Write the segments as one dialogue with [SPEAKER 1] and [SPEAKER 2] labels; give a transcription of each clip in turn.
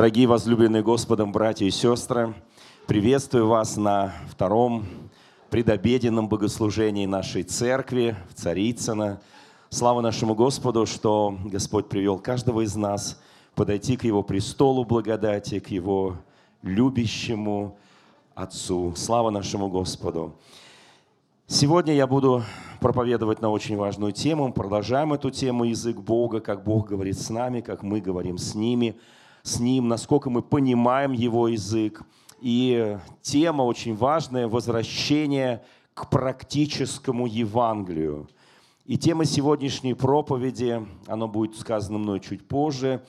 [SPEAKER 1] Дорогие возлюбленные Господом братья и сестры, приветствую вас на втором предобеденном богослужении нашей церкви в Царицыно. Слава нашему Господу, что Господь привел каждого из нас подойти к Его престолу благодати, к Его любящему Отцу. Слава нашему Господу. Сегодня я буду проповедовать на очень важную тему. Продолжаем эту тему «Язык Бога», как Бог говорит с нами, как мы говорим с ними – с Ним, насколько мы понимаем Его язык. И тема очень важная – возвращение к практическому Евангелию. И тема сегодняшней проповеди, оно будет сказано мной чуть позже.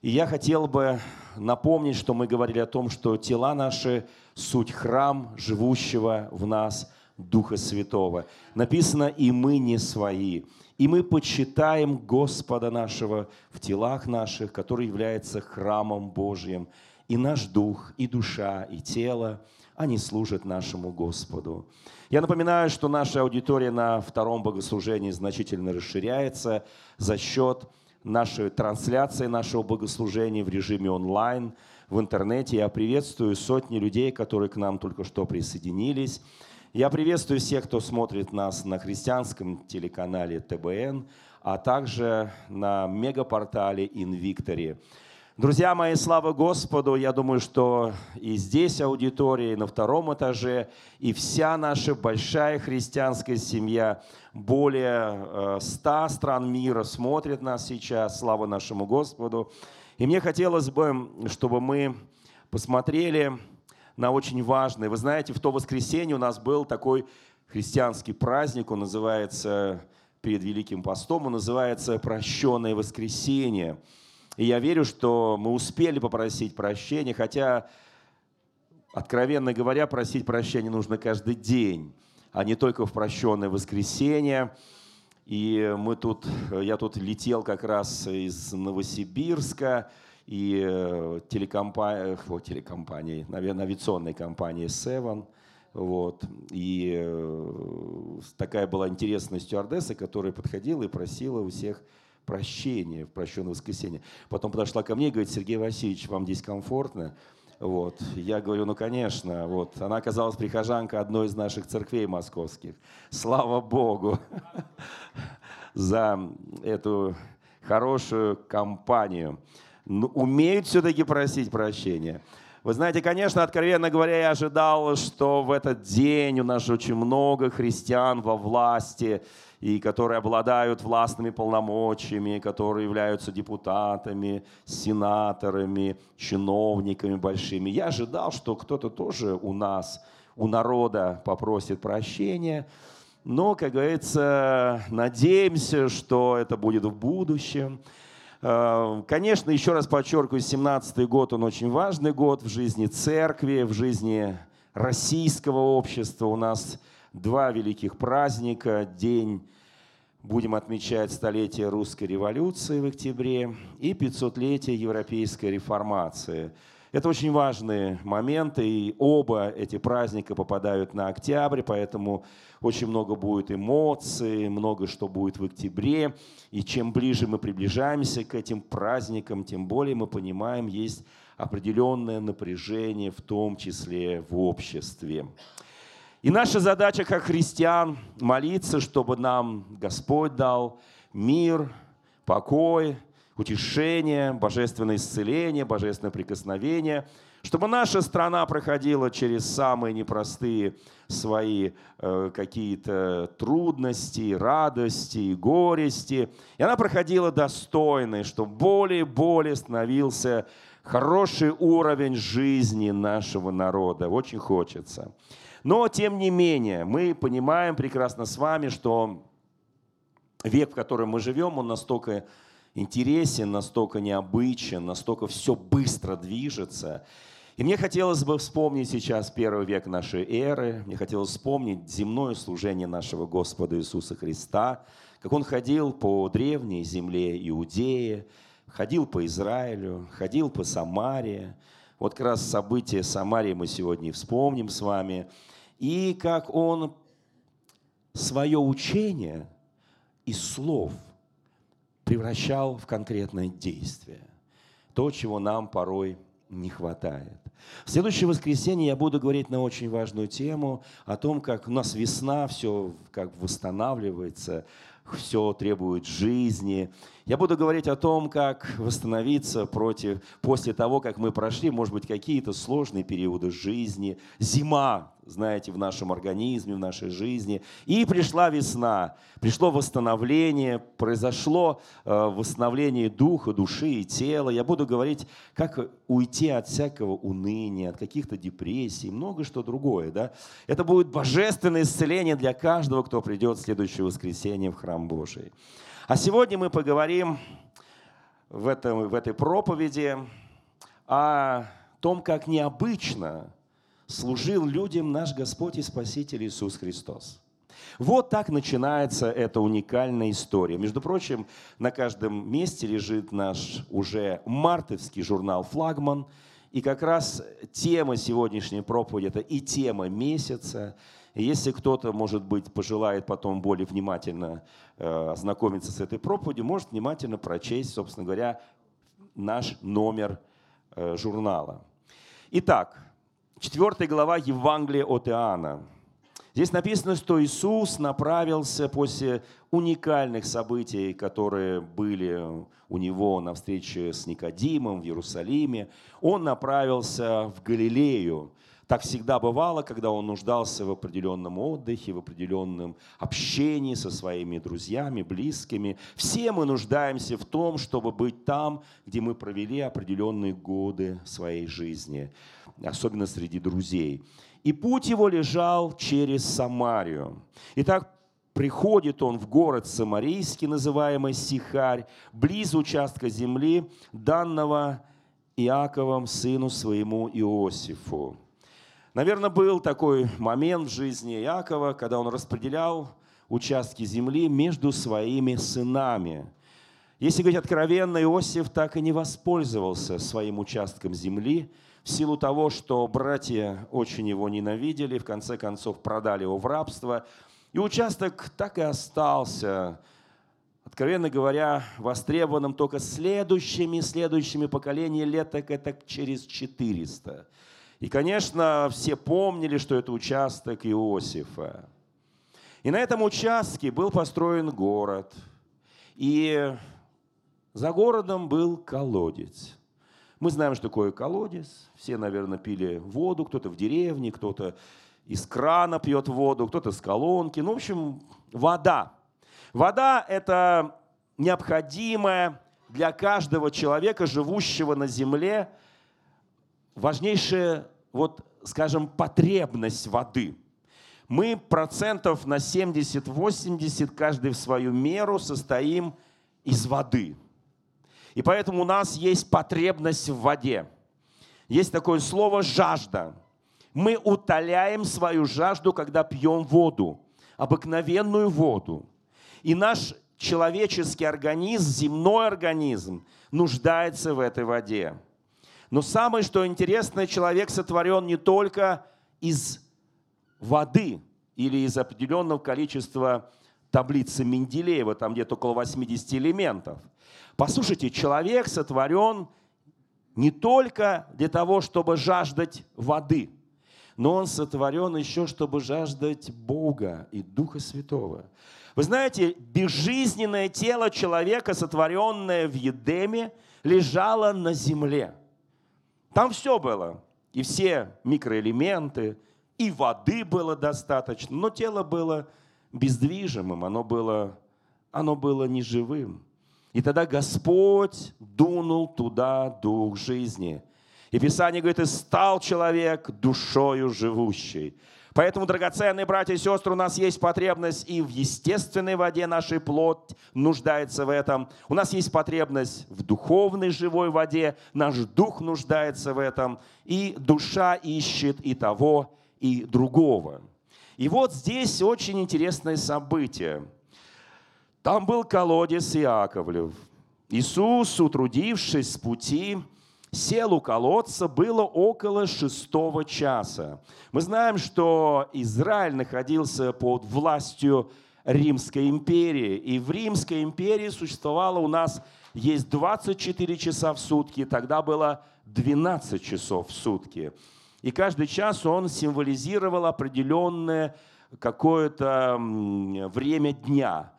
[SPEAKER 1] И я хотел бы напомнить, что мы говорили о том, что тела наши – суть храм живущего в нас Духа Святого. Написано «и мы не свои» и мы почитаем Господа нашего в телах наших, который является храмом Божьим. И наш дух, и душа, и тело, они служат нашему Господу. Я напоминаю, что наша аудитория на втором богослужении значительно расширяется за счет нашей трансляции нашего богослужения в режиме онлайн, в интернете. Я приветствую сотни людей, которые к нам только что присоединились. Я приветствую всех, кто смотрит нас на христианском телеканале ТБН, а также на мегапортале Инвиктори. Друзья мои, слава Господу! Я думаю, что и здесь аудитория, и на втором этаже, и вся наша большая христианская семья, более 100 э, стран мира смотрят нас сейчас, слава нашему Господу. И мне хотелось бы, чтобы мы посмотрели на очень важное. Вы знаете, в то воскресенье у нас был такой христианский праздник, он называется перед Великим постом, он называется «Прощенное воскресенье». И я верю, что мы успели попросить прощения, хотя, откровенно говоря, просить прощения нужно каждый день, а не только в прощенное воскресенье. И мы тут, я тут летел как раз из Новосибирска, и э, телекомпания, о, телекомпании, наверное, авиационной компании Seven. Вот. И э, такая была интересная стюардесса, которая подходила и просила у всех прощения в прощенное воскресенье. Потом подошла ко мне и говорит, Сергей Васильевич, вам здесь комфортно? Вот. Я говорю, ну, конечно. Вот. Она оказалась прихожанка одной из наших церквей московских. Слава Богу за эту хорошую компанию умеют все-таки просить прощения. Вы знаете, конечно, откровенно говоря, я ожидал, что в этот день у нас очень много христиан во власти, и которые обладают властными полномочиями, которые являются депутатами, сенаторами, чиновниками большими. Я ожидал, что кто-то тоже у нас, у народа попросит прощения. Но, как говорится, надеемся, что это будет в будущем. Э, конечно, еще раз подчеркиваю, 17-й год, он очень важный год в жизни церкви, в жизни российского общества. У нас два великих праздника. День будем отмечать столетие русской революции в октябре и 500-летие европейской реформации – это очень важные моменты, и оба эти праздника попадают на октябрь, поэтому очень много будет эмоций, много что будет в октябре. И чем ближе мы приближаемся к этим праздникам, тем более мы понимаем, есть определенное напряжение, в том числе в обществе. И наша задача как христиан молиться, чтобы нам Господь дал мир, покой, утешение, божественное исцеление, божественное прикосновение, чтобы наша страна проходила через самые непростые свои э, какие-то трудности, радости, горести, и она проходила достойно, чтобы более и более становился хороший уровень жизни нашего народа. Очень хочется. Но, тем не менее, мы понимаем прекрасно с вами, что век, в котором мы живем, он настолько интересен, настолько необычен, настолько все быстро движется. И мне хотелось бы вспомнить сейчас первый век нашей эры, мне хотелось вспомнить земное служение нашего Господа Иисуса Христа, как Он ходил по древней земле Иудеи, ходил по Израилю, ходил по Самарии. Вот как раз события Самарии мы сегодня и вспомним с вами. И как Он свое учение из слов – превращал в конкретное действие. то, чего нам порой не хватает. В следующее воскресенье я буду говорить на очень важную тему о том, как у нас весна, все как восстанавливается, все требует жизни. Я буду говорить о том, как восстановиться против, после того, как мы прошли, может быть, какие-то сложные периоды жизни. Зима, знаете, в нашем организме, в нашей жизни. И пришла весна, пришло восстановление, произошло э, восстановление духа, души и тела. Я буду говорить, как уйти от всякого уныния, от каких-то депрессий, много что другое. Да? Это будет божественное исцеление для каждого, кто придет в следующее воскресенье в храм Божий. А сегодня мы поговорим в, этом, в этой проповеди о том, как необычно служил людям наш Господь и Спаситель Иисус Христос. Вот так начинается эта уникальная история. Между прочим, на каждом месте лежит наш уже мартовский журнал «Флагман», и как раз тема сегодняшней проповеди – это и тема месяца, если кто-то, может быть, пожелает потом более внимательно э, ознакомиться с этой проповедью, может внимательно прочесть, собственно говоря, наш номер э, журнала. Итак, 4 глава Евангелия от Иоанна. Здесь написано, что Иисус направился после уникальных событий, которые были у него на встрече с Никодимом в Иерусалиме. Он направился в Галилею, так всегда бывало, когда он нуждался в определенном отдыхе, в определенном общении со своими друзьями, близкими. Все мы нуждаемся в том, чтобы быть там, где мы провели определенные годы своей жизни, особенно среди друзей. И путь его лежал через Самарию. Итак, приходит он в город Самарийский, называемый Сихарь, близ участка земли, данного Иаковом, сыну своему Иосифу. Наверное, был такой момент в жизни Якова, когда он распределял участки земли между своими сынами. Если говорить откровенно, Иосиф так и не воспользовался своим участком земли в силу того, что братья очень его ненавидели, в конце концов продали его в рабство. И участок так и остался, откровенно говоря, востребованным только следующими, следующими поколениями лет, так это через 400. И, конечно, все помнили, что это участок Иосифа. И на этом участке был построен город. И за городом был колодец. Мы знаем, что такое колодец. Все, наверное, пили воду. Кто-то в деревне, кто-то из крана пьет воду, кто-то с колонки. Ну, в общем, вода. Вода – это необходимая для каждого человека, живущего на земле, важнейшая вот, скажем, потребность воды. Мы процентов на 70-80, каждый в свою меру, состоим из воды. И поэтому у нас есть потребность в воде. Есть такое слово «жажда». Мы утоляем свою жажду, когда пьем воду, обыкновенную воду. И наш человеческий организм, земной организм, нуждается в этой воде. Но самое, что интересно, человек сотворен не только из воды или из определенного количества таблицы Менделеева, там где-то около 80 элементов. Послушайте, человек сотворен не только для того, чтобы жаждать воды, но он сотворен еще, чтобы жаждать Бога и Духа Святого. Вы знаете, безжизненное тело человека, сотворенное в Едеме, лежало на земле – там все было. И все микроэлементы, и воды было достаточно, но тело было бездвижимым, оно было, оно было неживым. И тогда Господь дунул туда дух жизни. И Писание говорит, и стал человек душою живущей. Поэтому, драгоценные братья и сестры, у нас есть потребность и в естественной воде, нашей плоть нуждается в этом. У нас есть потребность в духовной живой воде, наш дух нуждается в этом. И душа ищет и того, и другого. И вот здесь очень интересное событие. Там был колодец Иаковлев. Иисус, утрудившись с пути, сел у колодца, было около шестого часа. Мы знаем, что Израиль находился под властью Римской империи. И в Римской империи существовало у нас есть 24 часа в сутки, тогда было 12 часов в сутки. И каждый час он символизировал определенное какое-то время дня.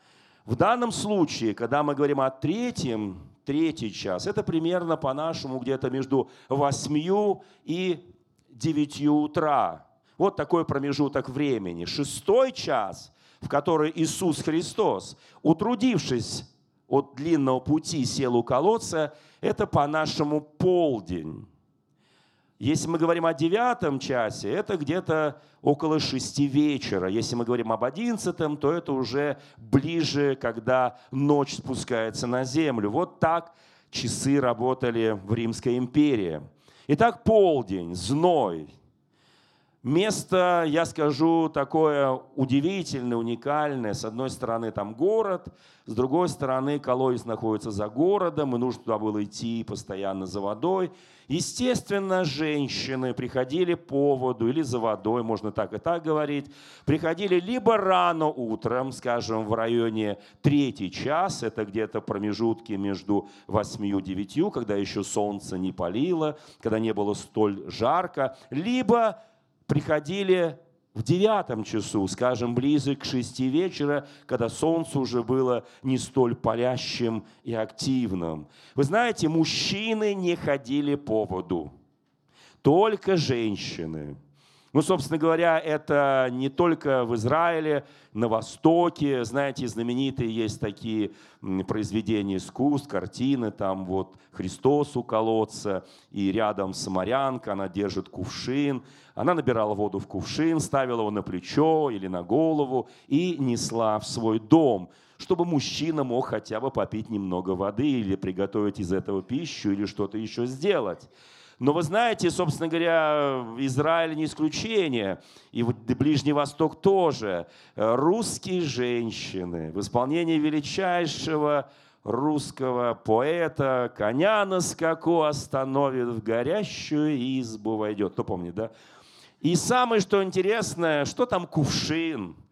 [SPEAKER 1] В данном случае, когда мы говорим о третьем, третий час, это примерно по-нашему где-то между 8 и 9 утра. Вот такой промежуток времени. Шестой час, в который Иисус Христос, утрудившись от длинного пути, сел у колодца, это по-нашему полдень. Если мы говорим о девятом часе, это где-то около шести вечера. Если мы говорим об одиннадцатом, то это уже ближе, когда ночь спускается на землю. Вот так часы работали в Римской империи. Итак, полдень, зной, Место, я скажу, такое удивительное, уникальное. С одной стороны там город, с другой стороны колодец находится за городом, и нужно туда было идти постоянно за водой. Естественно, женщины приходили по воду или за водой, можно так и так говорить, приходили либо рано утром, скажем, в районе третий час, это где-то промежутки между восьмью и девятью, когда еще солнце не палило, когда не было столь жарко, либо приходили в девятом часу, скажем, ближе к шести вечера, когда солнце уже было не столь палящим и активным. Вы знаете, мужчины не ходили по воду, только женщины. Ну, собственно говоря, это не только в Израиле, на Востоке. Знаете, знаменитые есть такие произведения искусств, картины, там вот Христос у колодца, и рядом самарянка, она держит кувшин. Она набирала воду в кувшин, ставила его на плечо или на голову и несла в свой дом чтобы мужчина мог хотя бы попить немного воды или приготовить из этого пищу или что-то еще сделать. Но вы знаете, собственно говоря, Израиль не исключение, и Ближний Восток тоже. Русские женщины в исполнении величайшего русского поэта «Коня на скаку остановит, в горящую избу войдет». Кто помнит, да? И самое, что интересное, что там кувшин –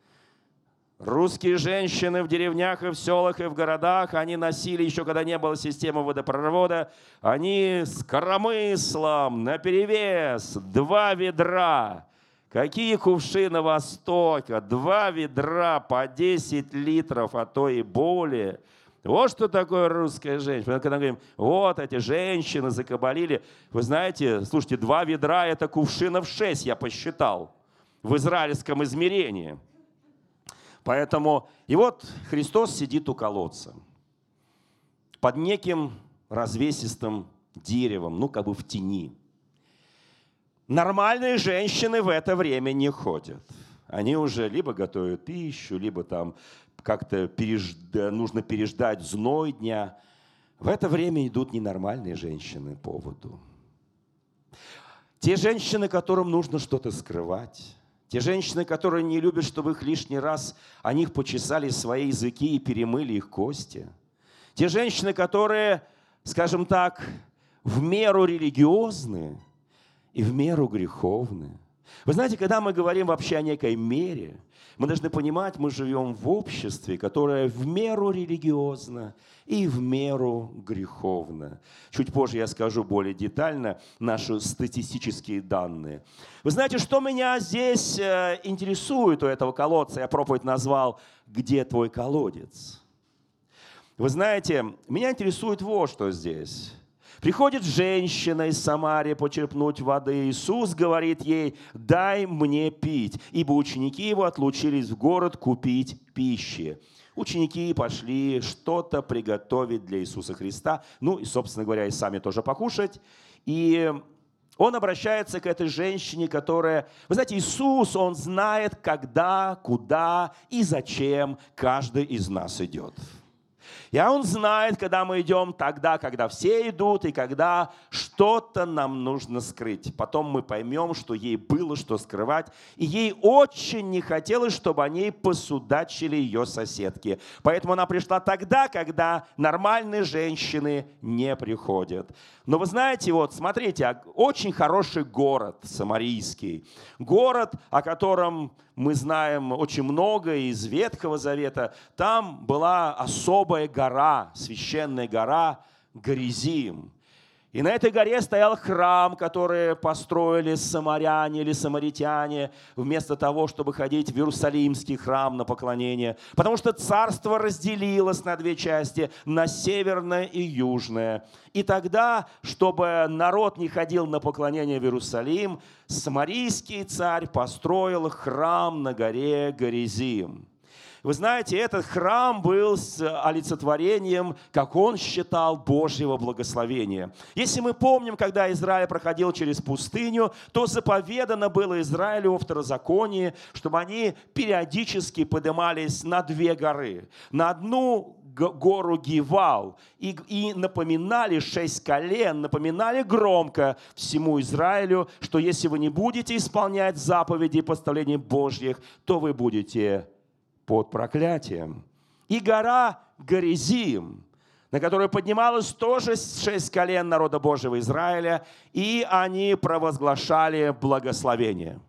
[SPEAKER 1] Русские женщины в деревнях и в селах и в городах, они носили, еще когда не было системы водопровода, они с коромыслом наперевес, два ведра. Какие кувшины Востока? Два ведра по 10 литров, а то и более. Вот что такое русская женщина. Когда мы говорим, вот эти женщины закабалили. Вы знаете, слушайте, два ведра – это кувшинов шесть, я посчитал, в израильском измерении – Поэтому, и вот Христос сидит у колодца под неким развесистым деревом, ну как бы в тени. Нормальные женщины в это время не ходят. Они уже либо готовят пищу, либо там как-то пережда, нужно переждать зной дня. В это время идут ненормальные женщины по поводу. Те женщины, которым нужно что-то скрывать, те женщины, которые не любят, чтобы их лишний раз о них почесали свои языки и перемыли их кости. Те женщины, которые, скажем так, в меру религиозны и в меру греховны. Вы знаете, когда мы говорим вообще о некой мере, мы должны понимать, мы живем в обществе, которое в меру религиозно и в меру греховно. Чуть позже я скажу более детально наши статистические данные. Вы знаете, что меня здесь э, интересует у этого колодца? Я проповедь назвал «Где твой колодец?». Вы знаете, меня интересует вот что здесь. Приходит женщина из Самарии почерпнуть воды. Иисус говорит ей, дай мне пить, ибо ученики его отлучились в город купить пищи. Ученики пошли что-то приготовить для Иисуса Христа, ну и, собственно говоря, и сами тоже покушать. И он обращается к этой женщине, которая... Вы знаете, Иисус, Он знает, когда, куда и зачем каждый из нас идет. И Он знает, когда мы идем тогда, когда все идут, и когда что-то нам нужно скрыть. Потом мы поймем, что ей было что скрывать, и ей очень не хотелось, чтобы они посудачили ее соседки. Поэтому она пришла тогда, когда нормальные женщины не приходят. Но вы знаете, вот смотрите, а, очень хороший город Самарийский. Город, о котором мы знаем очень много из Ветхого Завета. Там была особая гора, священная гора Горизим. И на этой горе стоял храм, который построили самаряне или самаритяне, вместо того, чтобы ходить в Иерусалимский храм на поклонение. Потому что царство разделилось на две части, на северное и южное. И тогда, чтобы народ не ходил на поклонение в Иерусалим, самарийский царь построил храм на горе Горизим. Вы знаете, этот храм был с олицетворением, как он считал, Божьего благословения. Если мы помним, когда Израиль проходил через пустыню, то заповедано было Израилю во второзаконии, чтобы они периодически поднимались на две горы. На одну гору Гивал и, и напоминали шесть колен, напоминали громко всему Израилю, что если вы не будете исполнять заповеди и поставления Божьих, то вы будете под проклятием. И гора Горизим, на которую поднималось тоже шесть колен народа Божьего Израиля, и они провозглашали благословение.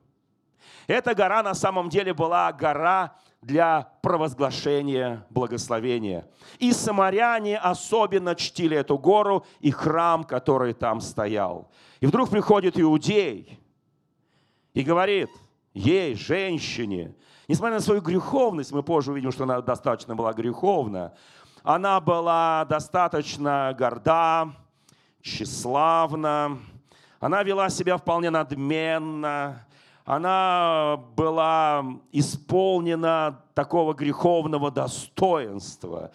[SPEAKER 1] Эта гора на самом деле была гора для провозглашения благословения. И самаряне особенно чтили эту гору и храм, который там стоял. И вдруг приходит иудей и говорит ей, женщине, Несмотря на свою греховность, мы позже увидим, что она достаточно была греховна, она была достаточно горда, тщеславна, она вела себя вполне надменно, она была исполнена такого греховного достоинства.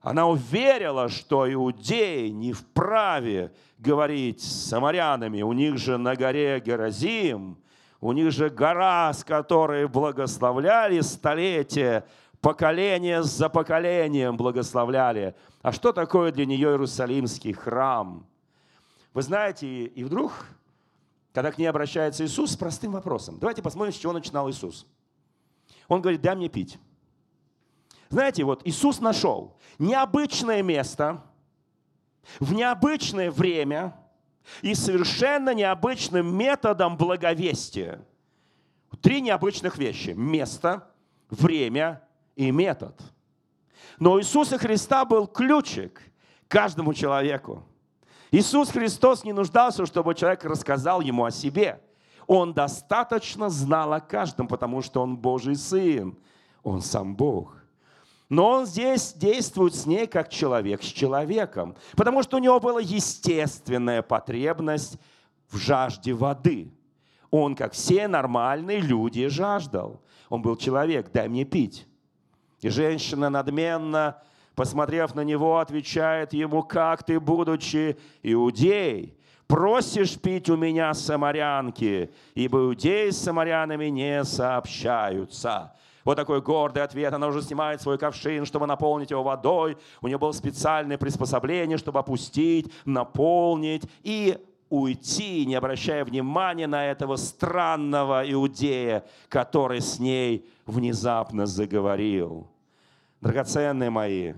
[SPEAKER 1] Она уверила, что иудеи не вправе говорить с самарянами, у них же на горе Геразим – у них же гора, с которой благословляли столетия, поколение за поколением благословляли. А что такое для нее Иерусалимский храм? Вы знаете, и вдруг, когда к ней обращается Иисус с простым вопросом, давайте посмотрим, с чего начинал Иисус. Он говорит, дай мне пить. Знаете, вот Иисус нашел необычное место в необычное время – и совершенно необычным методом благовестия. Три необычных вещи. Место, время и метод. Но у Иисуса Христа был ключик каждому человеку. Иисус Христос не нуждался, чтобы человек рассказал ему о себе. Он достаточно знал о каждом, потому что он Божий Сын. Он сам Бог. Но он здесь действует с ней как человек с человеком, потому что у него была естественная потребность в жажде воды. Он, как все нормальные люди, жаждал. Он был человек, дай мне пить. И женщина надменно, посмотрев на него, отвечает ему, как ты, будучи иудей, просишь пить у меня самарянки, ибо иудеи с самарянами не сообщаются. Вот такой гордый ответ. Она уже снимает свой ковшин, чтобы наполнить его водой. У нее было специальное приспособление, чтобы опустить, наполнить и уйти, не обращая внимания на этого странного иудея, который с ней внезапно заговорил. Драгоценные мои,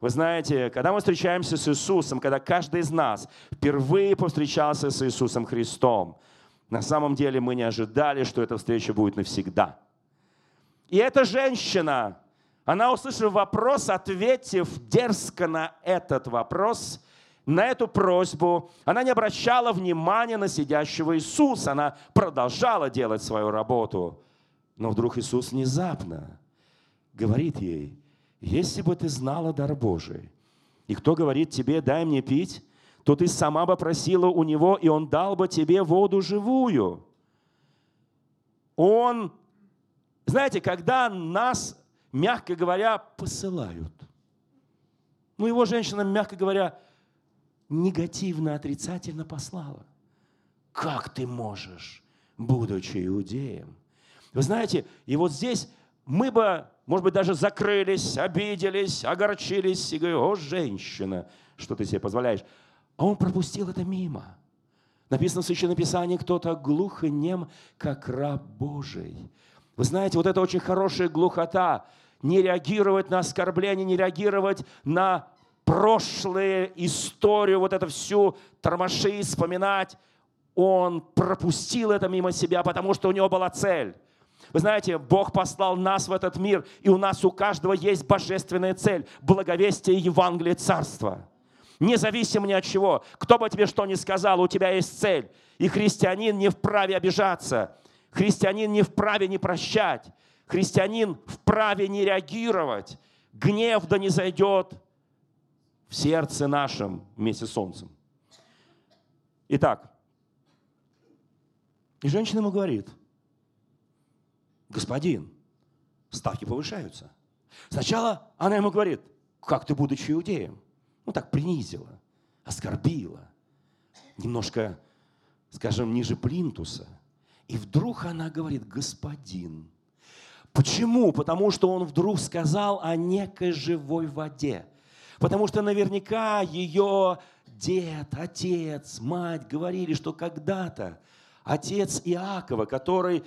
[SPEAKER 1] вы знаете, когда мы встречаемся с Иисусом, когда каждый из нас впервые повстречался с Иисусом Христом, на самом деле мы не ожидали, что эта встреча будет навсегда – и эта женщина, она, услышав вопрос, ответив дерзко на этот вопрос, на эту просьбу, она не обращала внимания на сидящего Иисуса, она продолжала делать свою работу. Но вдруг Иисус внезапно говорит ей, если бы ты знала дар Божий, и кто говорит тебе, дай мне пить, то ты сама бы просила у него, и он дал бы тебе воду живую. Он знаете, когда нас, мягко говоря, посылают, ну его женщина, мягко говоря, негативно, отрицательно послала. Как ты можешь, будучи иудеем? Вы знаете, и вот здесь мы бы, может быть, даже закрылись, обиделись, огорчились и говорили, о, женщина, что ты себе позволяешь? А он пропустил это мимо. Написано в Священном Писании, кто-то глух и нем, как раб Божий. Вы знаете, вот это очень хорошая глухота. Не реагировать на оскорбление, не реагировать на прошлое, историю, вот это всю тормоши, вспоминать. Он пропустил это мимо себя, потому что у него была цель. Вы знаете, Бог послал нас в этот мир, и у нас у каждого есть божественная цель – благовестие Евангелия Царства. Независимо ни от чего, кто бы тебе что ни сказал, у тебя есть цель. И христианин не вправе обижаться, христианин не вправе не прощать, христианин вправе не реагировать. Гнев да не зайдет в сердце нашем вместе с солнцем. Итак, и женщина ему говорит, господин, ставки повышаются. Сначала она ему говорит, как ты, будучи иудеем, ну так принизила, оскорбила, немножко, скажем, ниже плинтуса. И вдруг она говорит, господин. Почему? Потому что он вдруг сказал о некой живой воде. Потому что наверняка ее дед, отец, мать говорили, что когда-то отец Иакова, который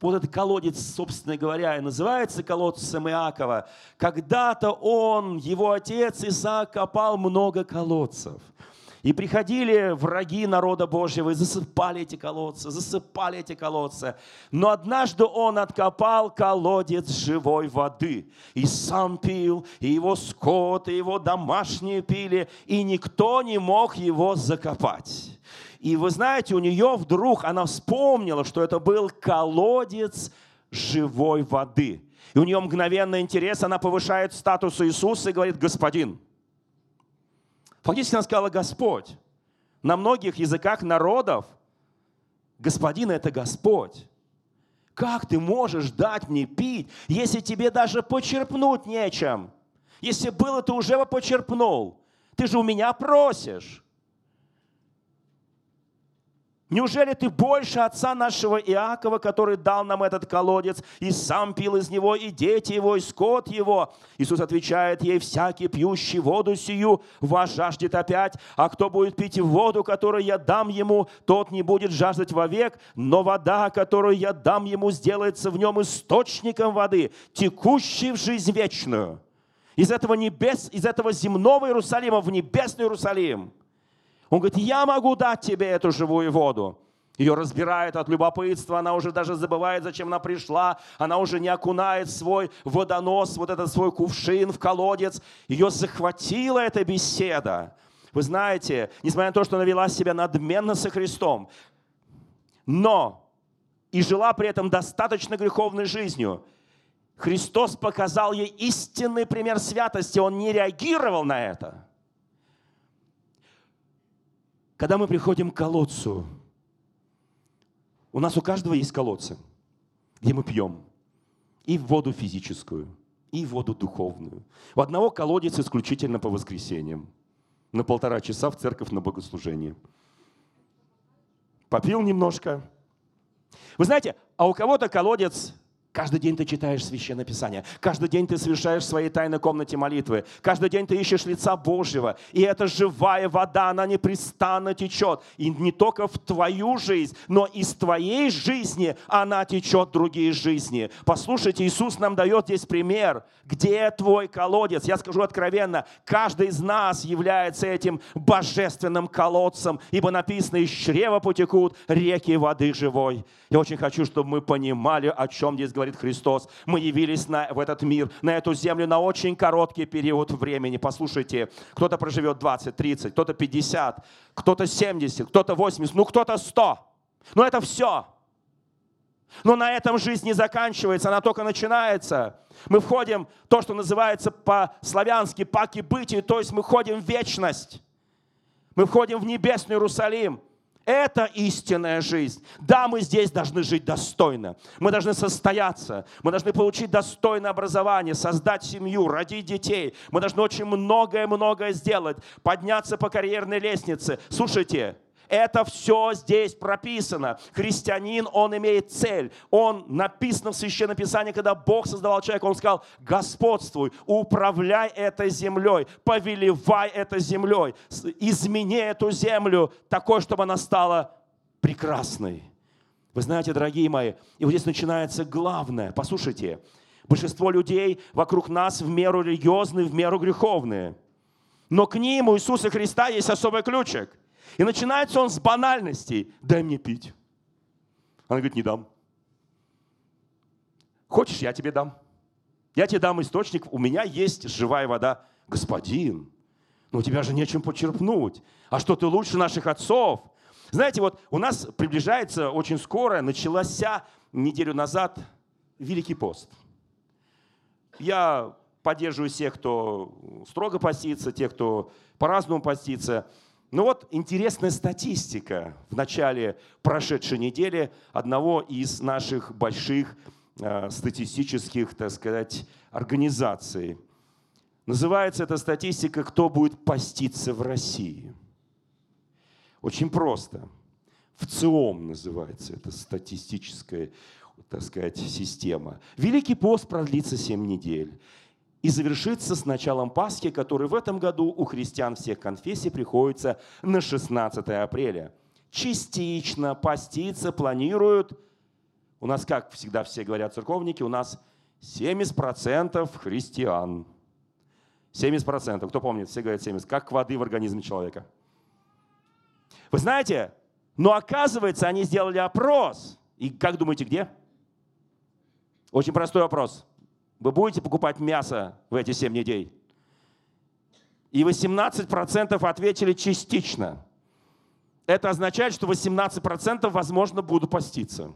[SPEAKER 1] вот этот колодец, собственно говоря, и называется колодцем Иакова, когда-то он, его отец Исаак, копал много колодцев. И приходили враги народа Божьего и засыпали эти колодцы, засыпали эти колодцы. Но однажды он откопал колодец живой воды. И сам пил, и его скот, и его домашние пили, и никто не мог его закопать. И вы знаете, у нее вдруг, она вспомнила, что это был колодец живой воды. И у нее мгновенный интерес, она повышает статус Иисуса и говорит, господин. Фактически она сказала, Господь. На многих языках народов господин – это Господь. Как ты можешь дать мне пить, если тебе даже почерпнуть нечем? Если было, ты уже бы почерпнул. Ты же у меня просишь. Неужели ты больше отца нашего Иакова, который дал нам этот колодец, и сам пил из него, и дети его, и скот его? Иисус отвечает ей, всякий пьющий воду сию вас жаждет опять, а кто будет пить воду, которую я дам ему, тот не будет жаждать вовек, но вода, которую я дам ему, сделается в нем источником воды, текущей в жизнь вечную. Из этого, небес, из этого земного Иерусалима в небесный Иерусалим – он говорит, я могу дать тебе эту живую воду. Ее разбирает от любопытства, она уже даже забывает, зачем она пришла, она уже не окунает свой водонос, вот этот свой кувшин в колодец. Ее захватила эта беседа. Вы знаете, несмотря на то, что она вела себя надменно со Христом, но и жила при этом достаточно греховной жизнью, Христос показал ей истинный пример святости, он не реагировал на это – когда мы приходим к колодцу, у нас у каждого есть колодцы, где мы пьем и воду физическую, и воду духовную. У одного колодец исключительно по воскресеньям. На полтора часа в церковь на богослужение. Попил немножко. Вы знаете, а у кого-то колодец Каждый день ты читаешь Священное Писание. Каждый день ты совершаешь в своей тайной комнате молитвы. Каждый день ты ищешь лица Божьего. И эта живая вода, она непрестанно течет. И не только в твою жизнь, но из твоей жизни она течет в другие жизни. Послушайте, Иисус нам дает здесь пример. Где твой колодец? Я скажу откровенно, каждый из нас является этим божественным колодцем, ибо написано, из чрева потекут реки воды живой. Я очень хочу, чтобы мы понимали, о чем здесь говорит Христос. Мы явились на, в этот мир, на эту землю на очень короткий период времени. Послушайте, кто-то проживет 20, 30, кто-то 50, кто-то 70, кто-то 80, ну кто-то 100. Но это все. Но на этом жизнь не заканчивается, она только начинается. Мы входим в то, что называется по-славянски паки бытию, то есть мы входим в вечность. Мы входим в небесный Иерусалим. Это истинная жизнь. Да, мы здесь должны жить достойно. Мы должны состояться. Мы должны получить достойное образование, создать семью, родить детей. Мы должны очень многое-многое сделать. Подняться по карьерной лестнице. Слушайте, это все здесь прописано. Христианин, он имеет цель. Он написано в Священном Писании, когда Бог создавал человека, он сказал, господствуй, управляй этой землей, повелевай этой землей, измени эту землю такой, чтобы она стала прекрасной. Вы знаете, дорогие мои, и вот здесь начинается главное. Послушайте, большинство людей вокруг нас в меру религиозные, в меру греховные. Но к ним у Иисуса Христа есть особый ключик. И начинается он с банальностей. Дай мне пить. Она говорит, не дам. Хочешь, я тебе дам. Я тебе дам источник, у меня есть живая вода. Господин, но у тебя же нечем почерпнуть. А что ты лучше наших отцов? Знаете, вот у нас приближается очень скоро, началася неделю назад Великий пост. Я поддерживаю всех, кто строго постится, тех, кто по-разному постится. Ну вот интересная статистика в начале прошедшей недели одного из наших больших э, статистических, так сказать, организаций. Называется эта статистика «Кто будет поститься в России?». Очень просто. В ЦИОМ называется эта статистическая, так сказать, система. Великий пост продлится 7 недель и завершится с началом Пасхи, который в этом году у христиан всех конфессий приходится на 16 апреля. Частично поститься планируют, у нас, как всегда все говорят церковники, у нас 70% христиан. 70%. Кто помнит? Все говорят 70%. Как воды в организме человека. Вы знаете, но оказывается, они сделали опрос. И как думаете, где? Очень простой вопрос. Вы будете покупать мясо в эти 7 недель? И 18% ответили частично. Это означает, что 18% возможно будут поститься.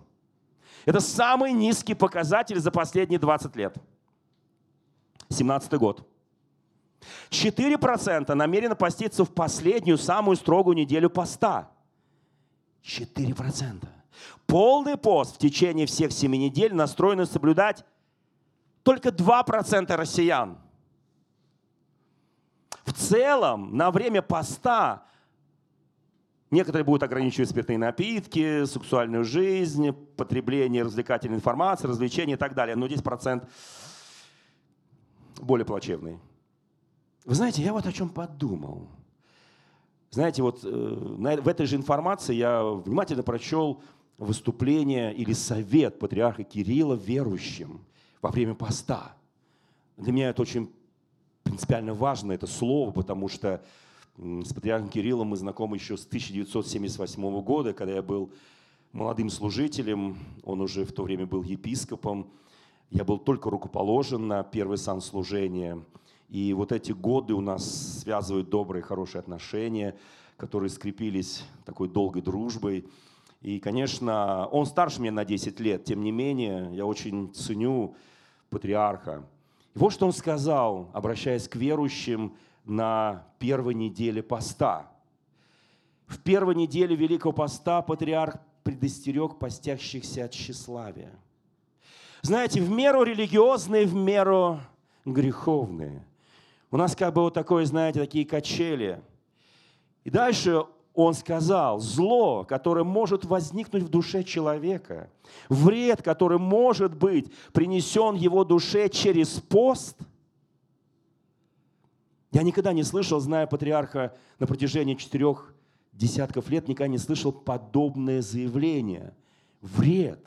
[SPEAKER 1] Это самый низкий показатель за последние 20 лет. 17 год. 4% намерены поститься в последнюю, самую строгую неделю поста. 4%. Полный пост в течение всех семи недель настроены соблюдать только 2% россиян. В целом, на время поста некоторые будут ограничивать спиртные напитки, сексуальную жизнь, потребление развлекательной информации, развлечения и так далее. Но 10% более плачевный. Вы знаете, я вот о чем подумал. Знаете, вот э, в этой же информации я внимательно прочел выступление или совет патриарха Кирилла верующим во время поста. Для меня это очень принципиально важно, это слово, потому что с патриархом Кириллом мы знакомы еще с 1978 года, когда я был молодым служителем, он уже в то время был епископом. Я был только рукоположен на первое санслужение – и вот эти годы у нас связывают добрые, хорошие отношения, которые скрепились такой долгой дружбой. И, конечно, он старше меня на 10 лет, тем не менее, я очень ценю патриарха. И вот что он сказал, обращаясь к верующим на первой неделе поста. В первой неделе Великого Поста патриарх предостерег постящихся от тщеславия. Знаете, в меру религиозные, в меру греховные – у нас как бы вот такое, знаете, такие качели. И дальше он сказал, зло, которое может возникнуть в душе человека, вред, который может быть принесен его душе через пост. Я никогда не слышал, зная патриарха на протяжении четырех десятков лет, никогда не слышал подобное заявление. Вред,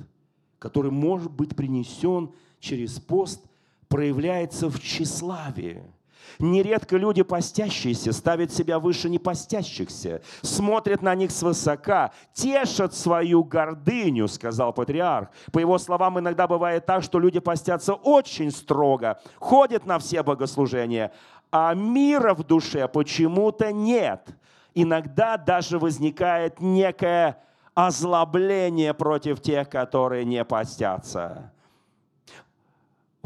[SPEAKER 1] который может быть принесен через пост, проявляется в тщеславии – Нередко люди постящиеся ставят себя выше непостящихся, смотрят на них свысока, тешат свою гордыню, сказал патриарх. По его словам, иногда бывает так, что люди постятся очень строго, ходят на все богослужения, а мира в душе почему-то нет. Иногда даже возникает некое озлобление против тех, которые не постятся.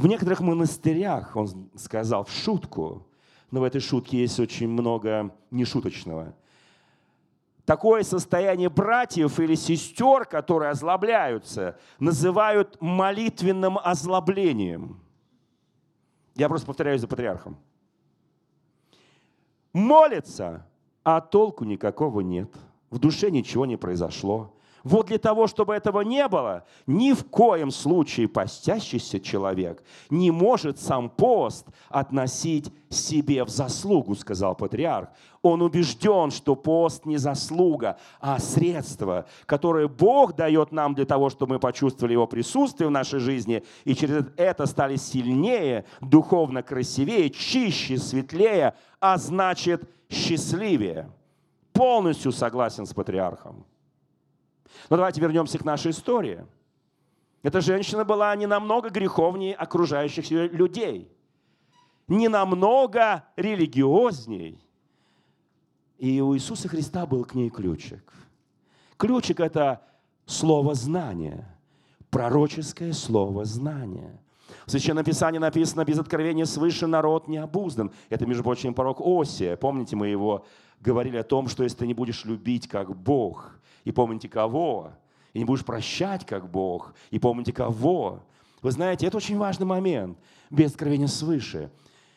[SPEAKER 1] В некоторых монастырях, он сказал в шутку, но в этой шутке есть очень много нешуточного. Такое состояние братьев или сестер, которые озлобляются, называют молитвенным озлоблением. Я просто повторяюсь за патриархом. Молится, а толку никакого нет. В душе ничего не произошло. Вот для того, чтобы этого не было, ни в коем случае постящийся человек не может сам пост относить себе в заслугу, сказал патриарх. Он убежден, что пост не заслуга, а средство, которое Бог дает нам для того, чтобы мы почувствовали Его присутствие в нашей жизни и через это стали сильнее, духовно красивее, чище, светлее, а значит счастливее. Полностью согласен с патриархом. Но давайте вернемся к нашей истории. Эта женщина была не намного греховнее окружающих людей, не намного религиозней. И у Иисуса Христа был к ней ключик. Ключик – это слово знания, пророческое слово знания. В Священном Писании написано, без откровения свыше народ не обуздан. Это, между прочим, порог Осия. Помните, мы его говорили о том, что если ты не будешь любить как Бог, и помните кого, и не будешь прощать как Бог, и помните кого. Вы знаете, это очень важный момент, без откровения свыше.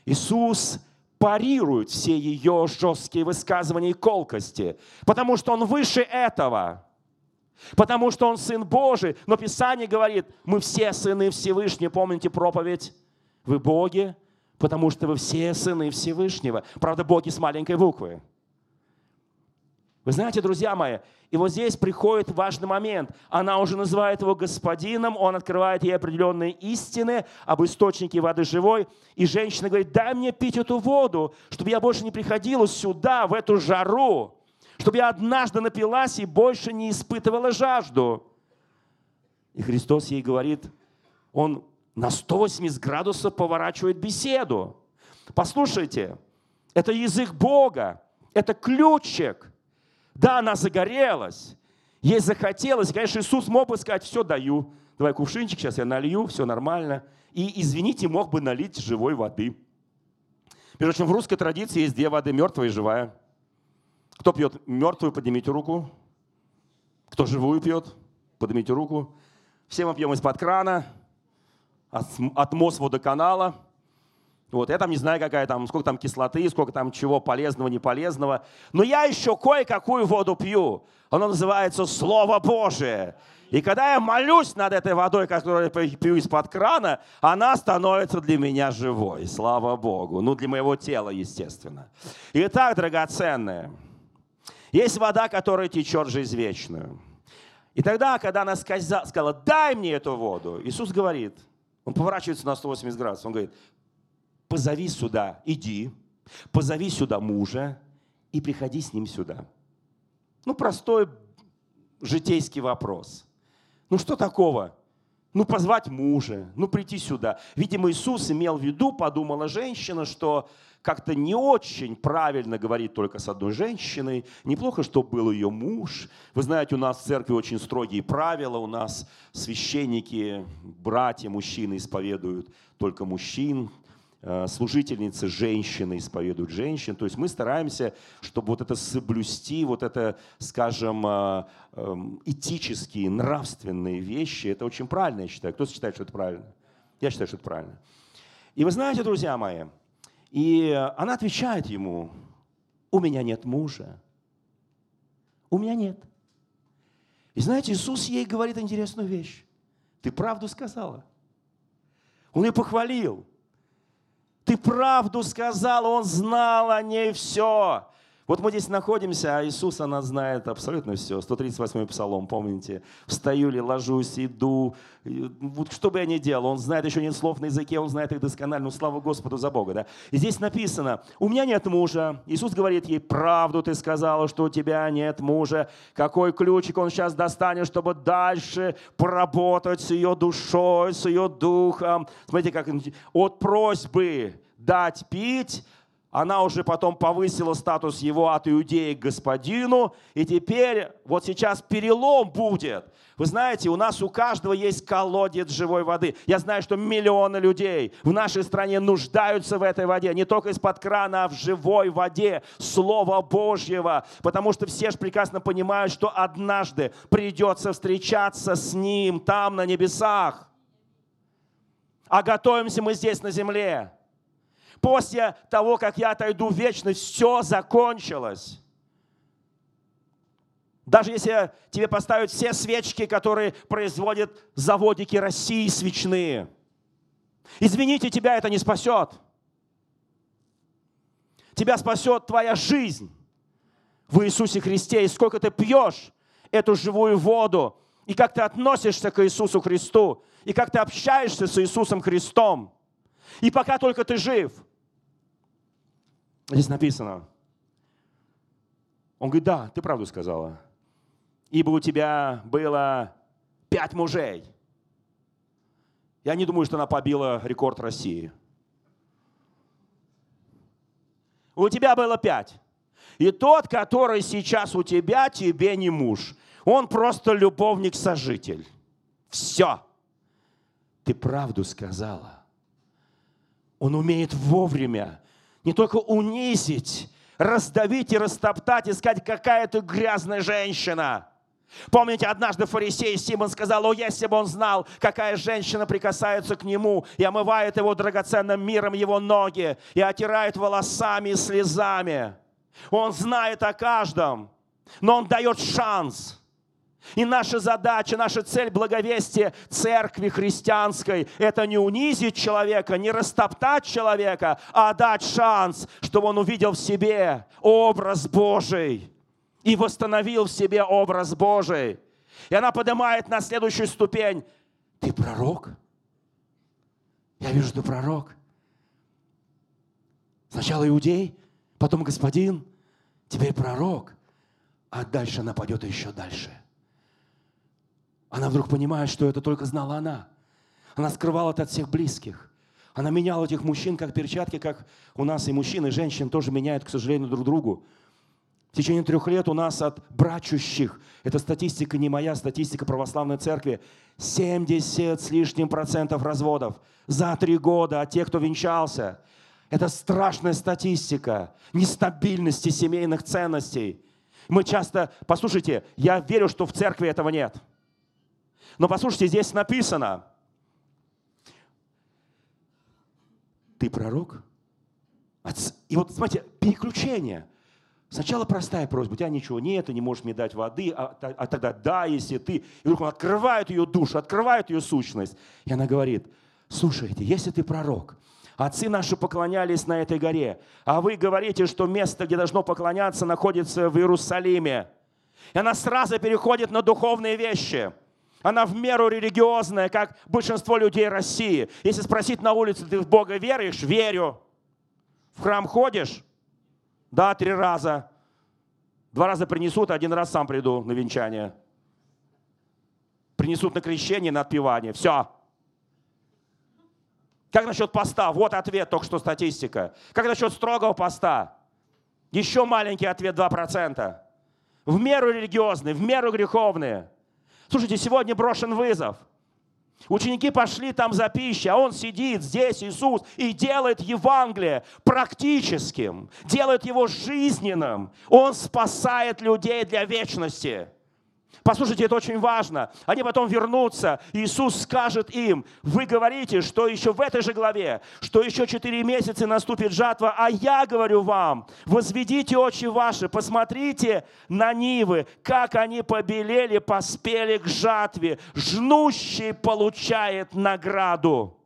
[SPEAKER 1] Иисус парирует все ее жесткие высказывания и колкости, потому что Он выше этого. Потому что Он Сын Божий. Но Писание говорит, мы все сыны Всевышнего. Помните проповедь? Вы боги, потому что вы все сыны Всевышнего. Правда, боги с маленькой буквы. Вы знаете, друзья мои, и вот здесь приходит важный момент. Она уже называет его господином, он открывает ей определенные истины об источнике воды живой. И женщина говорит, дай мне пить эту воду, чтобы я больше не приходила сюда, в эту жару, чтобы я однажды напилась и больше не испытывала жажду. И Христос ей говорит, он на 180 градусов поворачивает беседу. Послушайте, это язык Бога, это ключик – да, она загорелась, ей захотелось. конечно, Иисус мог бы сказать, все, даю. Давай кувшинчик, сейчас я налью, все нормально. И, извините, мог бы налить живой воды. Между прочим, в русской традиции есть две воды, мертвая и живая. Кто пьет мертвую, поднимите руку. Кто живую пьет, поднимите руку. Все мы пьем из-под крана, от, от МОЗ водоканала. Вот, я там не знаю, какая там, сколько там кислоты, сколько там чего полезного, не полезного. Но я еще кое-какую воду пью. Она называется Слово Божие. И когда я молюсь над этой водой, которую я пью из-под крана, она становится для меня живой. Слава Богу. Ну, для моего тела, естественно. Итак, драгоценная, есть вода, которая течет жизнь вечную. И тогда, когда она сказала, дай мне эту воду, Иисус говорит, он поворачивается на 180 градусов, он говорит, позови сюда, иди, позови сюда мужа и приходи с ним сюда. Ну, простой житейский вопрос. Ну, что такого? Ну, позвать мужа, ну, прийти сюда. Видимо, Иисус имел в виду, подумала женщина, что как-то не очень правильно говорить только с одной женщиной. Неплохо, чтобы был ее муж. Вы знаете, у нас в церкви очень строгие правила. У нас священники, братья, мужчины исповедуют только мужчин. Э, служительницы женщины исповедуют женщин. То есть мы стараемся, чтобы вот это соблюсти, вот это, скажем, э, эм, этические, нравственные вещи, это очень правильно, я считаю. Кто считает, что это правильно? Я считаю, что это правильно. И вы знаете, друзья мои, и она отвечает ему, у меня нет мужа. У меня нет. И знаете, Иисус ей говорит интересную вещь. Ты правду сказала. Он ее похвалил. Ты правду сказал, он знал о ней все. Вот мы здесь находимся, а Иисус, она знает абсолютно все. 138-й псалом, помните? Встаю ли, ложусь, иду. Вот что бы я ни делал, он знает, еще нет слов на языке, он знает их досконально. Ну, слава Господу за Бога. Да? И здесь написано, у меня нет мужа. Иисус говорит ей, правду ты сказала, что у тебя нет мужа. Какой ключик он сейчас достанет, чтобы дальше поработать с ее душой, с ее духом. Смотрите, как от просьбы дать пить, она уже потом повысила статус его от иудеи к господину, и теперь вот сейчас перелом будет. Вы знаете, у нас у каждого есть колодец живой воды. Я знаю, что миллионы людей в нашей стране нуждаются в этой воде, не только из-под крана, а в живой воде Слова Божьего, потому что все же прекрасно понимают, что однажды придется встречаться с Ним там, на небесах. А готовимся мы здесь, на земле после того, как я отойду в вечность, все закончилось. Даже если тебе поставят все свечки, которые производят заводики России свечные. Извините, тебя это не спасет. Тебя спасет твоя жизнь в Иисусе Христе. И сколько ты пьешь эту живую воду, и как ты относишься к Иисусу Христу, и как ты общаешься с Иисусом Христом. И пока только ты жив – Здесь написано. Он говорит, да, ты правду сказала. Ибо у тебя было пять мужей. Я не думаю, что она побила рекорд России. У тебя было пять. И тот, который сейчас у тебя, тебе не муж. Он просто любовник-сожитель. Все. Ты правду сказала. Он умеет вовремя не только унизить, раздавить и растоптать, и сказать, какая ты грязная женщина. Помните, однажды фарисей Симон сказал, о, если бы он знал, какая женщина прикасается к нему и омывает его драгоценным миром его ноги, и отирает волосами и слезами. Он знает о каждом, но он дает шанс – и наша задача, наша цель благовестия церкви христианской – это не унизить человека, не растоптать человека, а дать шанс, чтобы он увидел в себе образ Божий и восстановил в себе образ Божий. И она поднимает на следующую ступень. Ты пророк? Я вижу, ты пророк. Сначала иудей, потом господин, теперь пророк. А дальше она пойдет еще дальше – она вдруг понимает, что это только знала она. Она скрывала это от всех близких. Она меняла этих мужчин как перчатки, как у нас и мужчин, и женщин тоже меняют, к сожалению, друг другу. В течение трех лет у нас от брачущих, это статистика не моя, статистика православной церкви, 70 с лишним процентов разводов за три года от тех, кто венчался. Это страшная статистика нестабильности семейных ценностей. Мы часто, послушайте, я верю, что в церкви этого нет – но послушайте, здесь написано, ты пророк? И вот, смотрите, переключение. Сначала простая просьба, у тебя ничего нет, ты не можешь мне дать воды, а, а тогда да, если ты. И вдруг он открывает ее душу, открывает ее сущность. И она говорит, слушайте, если ты пророк, Отцы наши поклонялись на этой горе, а вы говорите, что место, где должно поклоняться, находится в Иерусалиме. И она сразу переходит на духовные вещи – она в меру религиозная, как большинство людей России. Если спросить на улице, ты в Бога веришь? Верю. В храм ходишь? Да, три раза. Два раза принесут, один раз сам приду на венчание. Принесут на крещение, на отпевание. Все. Как насчет поста? Вот ответ, только что статистика. Как насчет строгого поста? Еще маленький ответ 2%. В меру религиозные, в меру греховные. Слушайте, сегодня брошен вызов. Ученики пошли там за пищей, а он сидит здесь, Иисус, и делает Евангелие практическим, делает его жизненным. Он спасает людей для вечности. Послушайте, это очень важно. Они потом вернутся, Иисус скажет им, вы говорите, что еще в этой же главе, что еще четыре месяца наступит жатва, а я говорю вам, возведите очи ваши, посмотрите на нивы, как они побелели, поспели к жатве. Жнущий получает награду.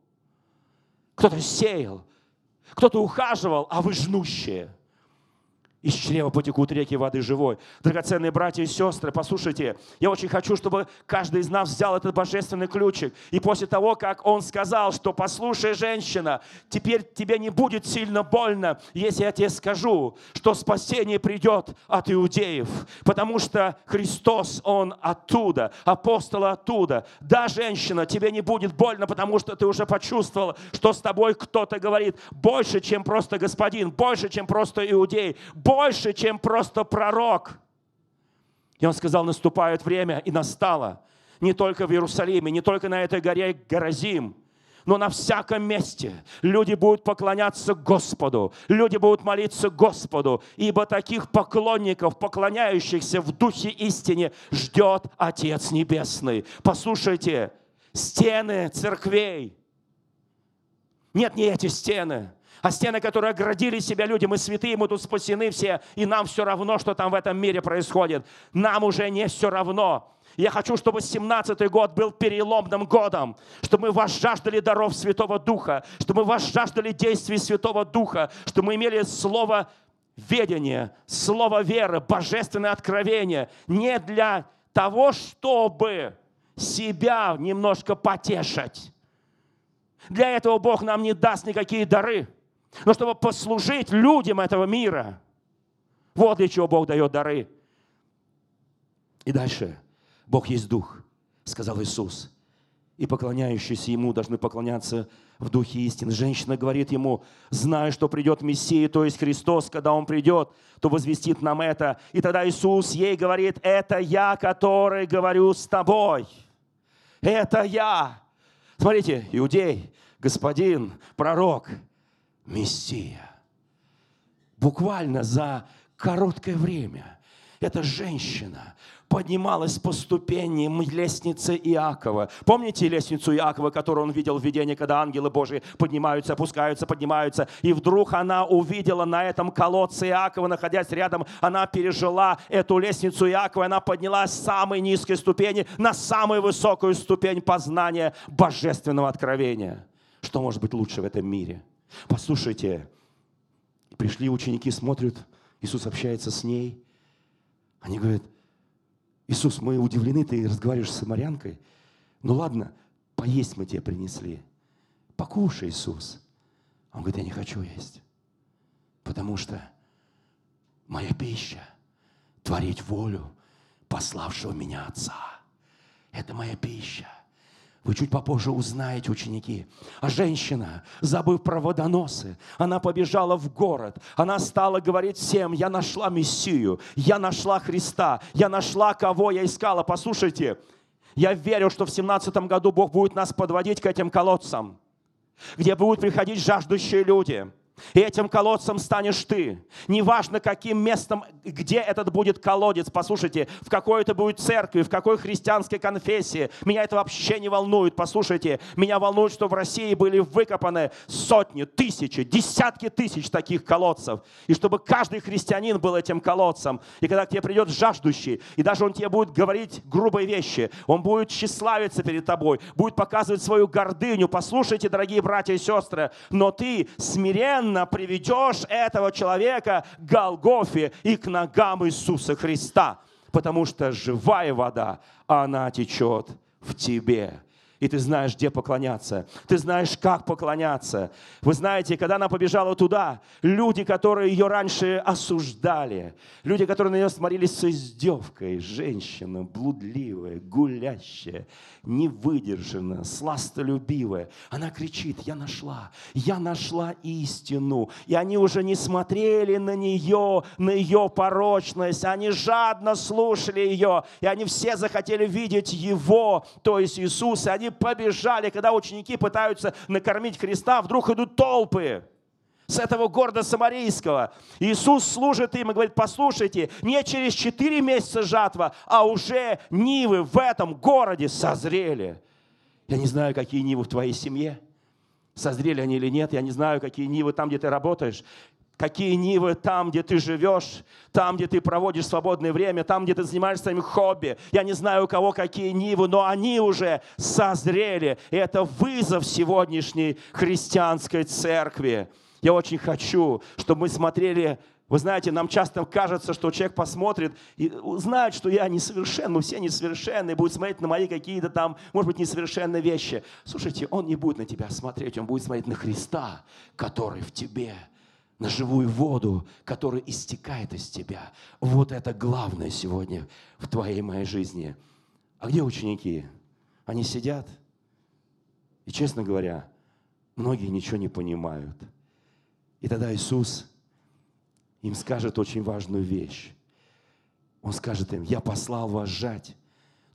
[SPEAKER 1] Кто-то сеял, кто-то ухаживал, а вы жнущие – из чрева потекут реки воды живой. Драгоценные братья и сестры, послушайте, я очень хочу, чтобы каждый из нас взял этот божественный ключик. И после того, как он сказал, что послушай, женщина, теперь тебе не будет сильно больно, если я тебе скажу, что спасение придет от иудеев. Потому что Христос, Он оттуда, апостол оттуда. Да, женщина, тебе не будет больно, потому что ты уже почувствовала, что с тобой кто-то говорит больше, чем просто господин, больше, чем просто иудей, больше, чем просто пророк. И он сказал, наступает время, и настало. Не только в Иерусалиме, не только на этой горе Горазим, но на всяком месте люди будут поклоняться Господу, люди будут молиться Господу, ибо таких поклонников, поклоняющихся в духе истине, ждет Отец Небесный. Послушайте, стены церквей. Нет, не эти стены а стены, которые оградили себя люди, мы святые, мы тут спасены все, и нам все равно, что там в этом мире происходит. Нам уже не все равно. Я хочу, чтобы 17-й год был переломным годом, чтобы мы вас жаждали даров Святого Духа, чтобы мы вас жаждали действий Святого Духа, чтобы мы имели слово ведения, слово веры, божественное откровение, не для того, чтобы себя немножко потешить. Для этого Бог нам не даст никакие дары – но чтобы послужить людям этого мира. Вот для чего Бог дает дары. И дальше. Бог есть Дух, сказал Иисус. и поклоняющиеся ему должны поклоняться в духе истины. Женщина говорит ему, зная, что придет Мессия, то есть Христос, когда Он придет, то возвестит нам это. И тогда Иисус ей говорит, это я, который говорю с тобой. Это я. Смотрите, иудей, господин, пророк, Мессия. Буквально за короткое время эта женщина поднималась по ступеням лестницы Иакова. Помните лестницу Иакова, которую он видел в видении, когда ангелы Божьи поднимаются, опускаются, поднимаются. И вдруг она увидела на этом колодце Иакова, находясь рядом, она пережила эту лестницу Иакова, она поднялась с самой низкой ступени на самую высокую ступень познания божественного откровения. Что может быть лучше в этом мире? Послушайте, пришли ученики, смотрят, Иисус общается с ней. Они говорят, Иисус, мы удивлены, ты разговариваешь с самарянкой. Ну ладно, поесть мы тебе принесли. Покушай, Иисус. Он говорит, я не хочу есть. Потому что моя пища – творить волю пославшего меня Отца. Это моя пища. Вы чуть попозже узнаете, ученики. А женщина, забыв про водоносы, она побежала в город. Она стала говорить всем, я нашла Мессию, я нашла Христа, я нашла, кого я искала. Послушайте, я верю, что в 17 году Бог будет нас подводить к этим колодцам, где будут приходить жаждущие люди – и этим колодцем станешь ты. Неважно, каким местом, где этот будет колодец. Послушайте, в какой это будет церкви, в какой христианской конфессии. Меня это вообще не волнует. Послушайте, меня волнует, что в России были выкопаны сотни, тысячи, десятки тысяч таких колодцев. И чтобы каждый христианин был этим колодцем. И когда к тебе придет жаждущий, и даже он тебе будет говорить грубые вещи, он будет тщеславиться перед тобой, будет показывать свою гордыню. Послушайте, дорогие братья и сестры, но ты смиренно непременно приведешь этого человека к Голгофе и к ногам Иисуса Христа, потому что живая вода, она течет в тебе и ты знаешь, где поклоняться. Ты знаешь, как поклоняться. Вы знаете, когда она побежала туда, люди, которые ее раньше осуждали, люди, которые на нее смотрелись с издевкой, женщина блудливая, гулящая, невыдержанная, сластолюбивая, она кричит, я нашла, я нашла истину. И они уже не смотрели на нее, на ее порочность, они жадно слушали ее, и они все захотели видеть его, то есть Иисуса, они побежали, когда ученики пытаются накормить Христа, вдруг идут толпы с этого города Самарийского. Иисус служит им и говорит, послушайте, не через четыре месяца жатва, а уже нивы в этом городе созрели. Я не знаю, какие нивы в твоей семье, созрели они или нет. Я не знаю, какие нивы там, где ты работаешь какие нивы там, где ты живешь, там, где ты проводишь свободное время, там, где ты занимаешься своим хобби. Я не знаю, у кого какие нивы, но они уже созрели. И это вызов сегодняшней христианской церкви. Я очень хочу, чтобы мы смотрели вы знаете, нам часто кажется, что человек посмотрит и знает, что я несовершен, мы все несовершенны, и будет смотреть на мои какие-то там, может быть, несовершенные вещи. Слушайте, он не будет на тебя смотреть, он будет смотреть на Христа, который в тебе – на живую воду, которая истекает из тебя. Вот это главное сегодня в твоей моей жизни. А где ученики? Они сидят, и, честно говоря, многие ничего не понимают. И тогда Иисус им скажет очень важную вещь. Он скажет им, я послал вас жать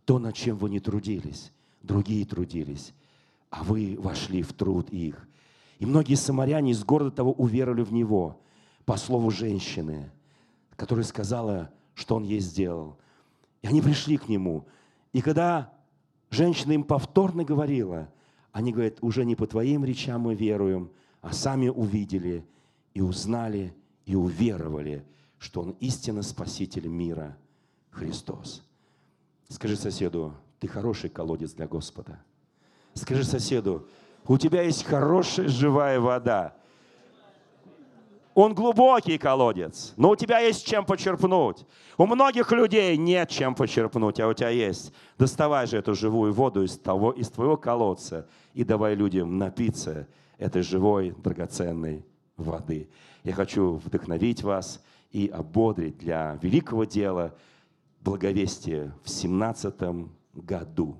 [SPEAKER 1] то, над чем вы не трудились. Другие трудились, а вы вошли в труд их. И многие самаряне из города того уверовали в него по слову женщины, которая сказала, что он ей сделал. И они пришли к нему. И когда женщина им повторно говорила, они говорят, уже не по твоим речам мы веруем, а сами увидели и узнали и уверовали, что Он истинно Спаситель мира, Христос. Скажи соседу, ты хороший колодец для Господа. Скажи соседу, у тебя есть хорошая живая вода. Он глубокий колодец, но у тебя есть чем почерпнуть. У многих людей нет чем почерпнуть, а у тебя есть. Доставай же эту живую воду из, того, из твоего колодца и давай людям напиться этой живой, драгоценной воды. Я хочу вдохновить вас и ободрить для великого дела благовестия в 17 году.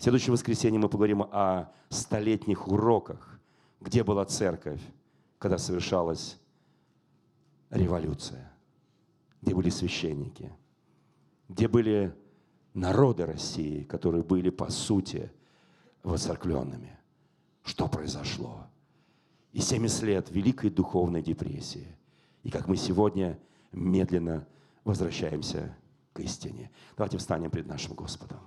[SPEAKER 1] В следующее воскресенье мы поговорим о столетних уроках, где была церковь, когда совершалась революция, где были священники, где были народы России, которые были, по сути, воцеркленными. Что произошло? И 70 лет Великой Духовной депрессии. И как мы сегодня медленно возвращаемся к истине. Давайте встанем пред нашим Господом.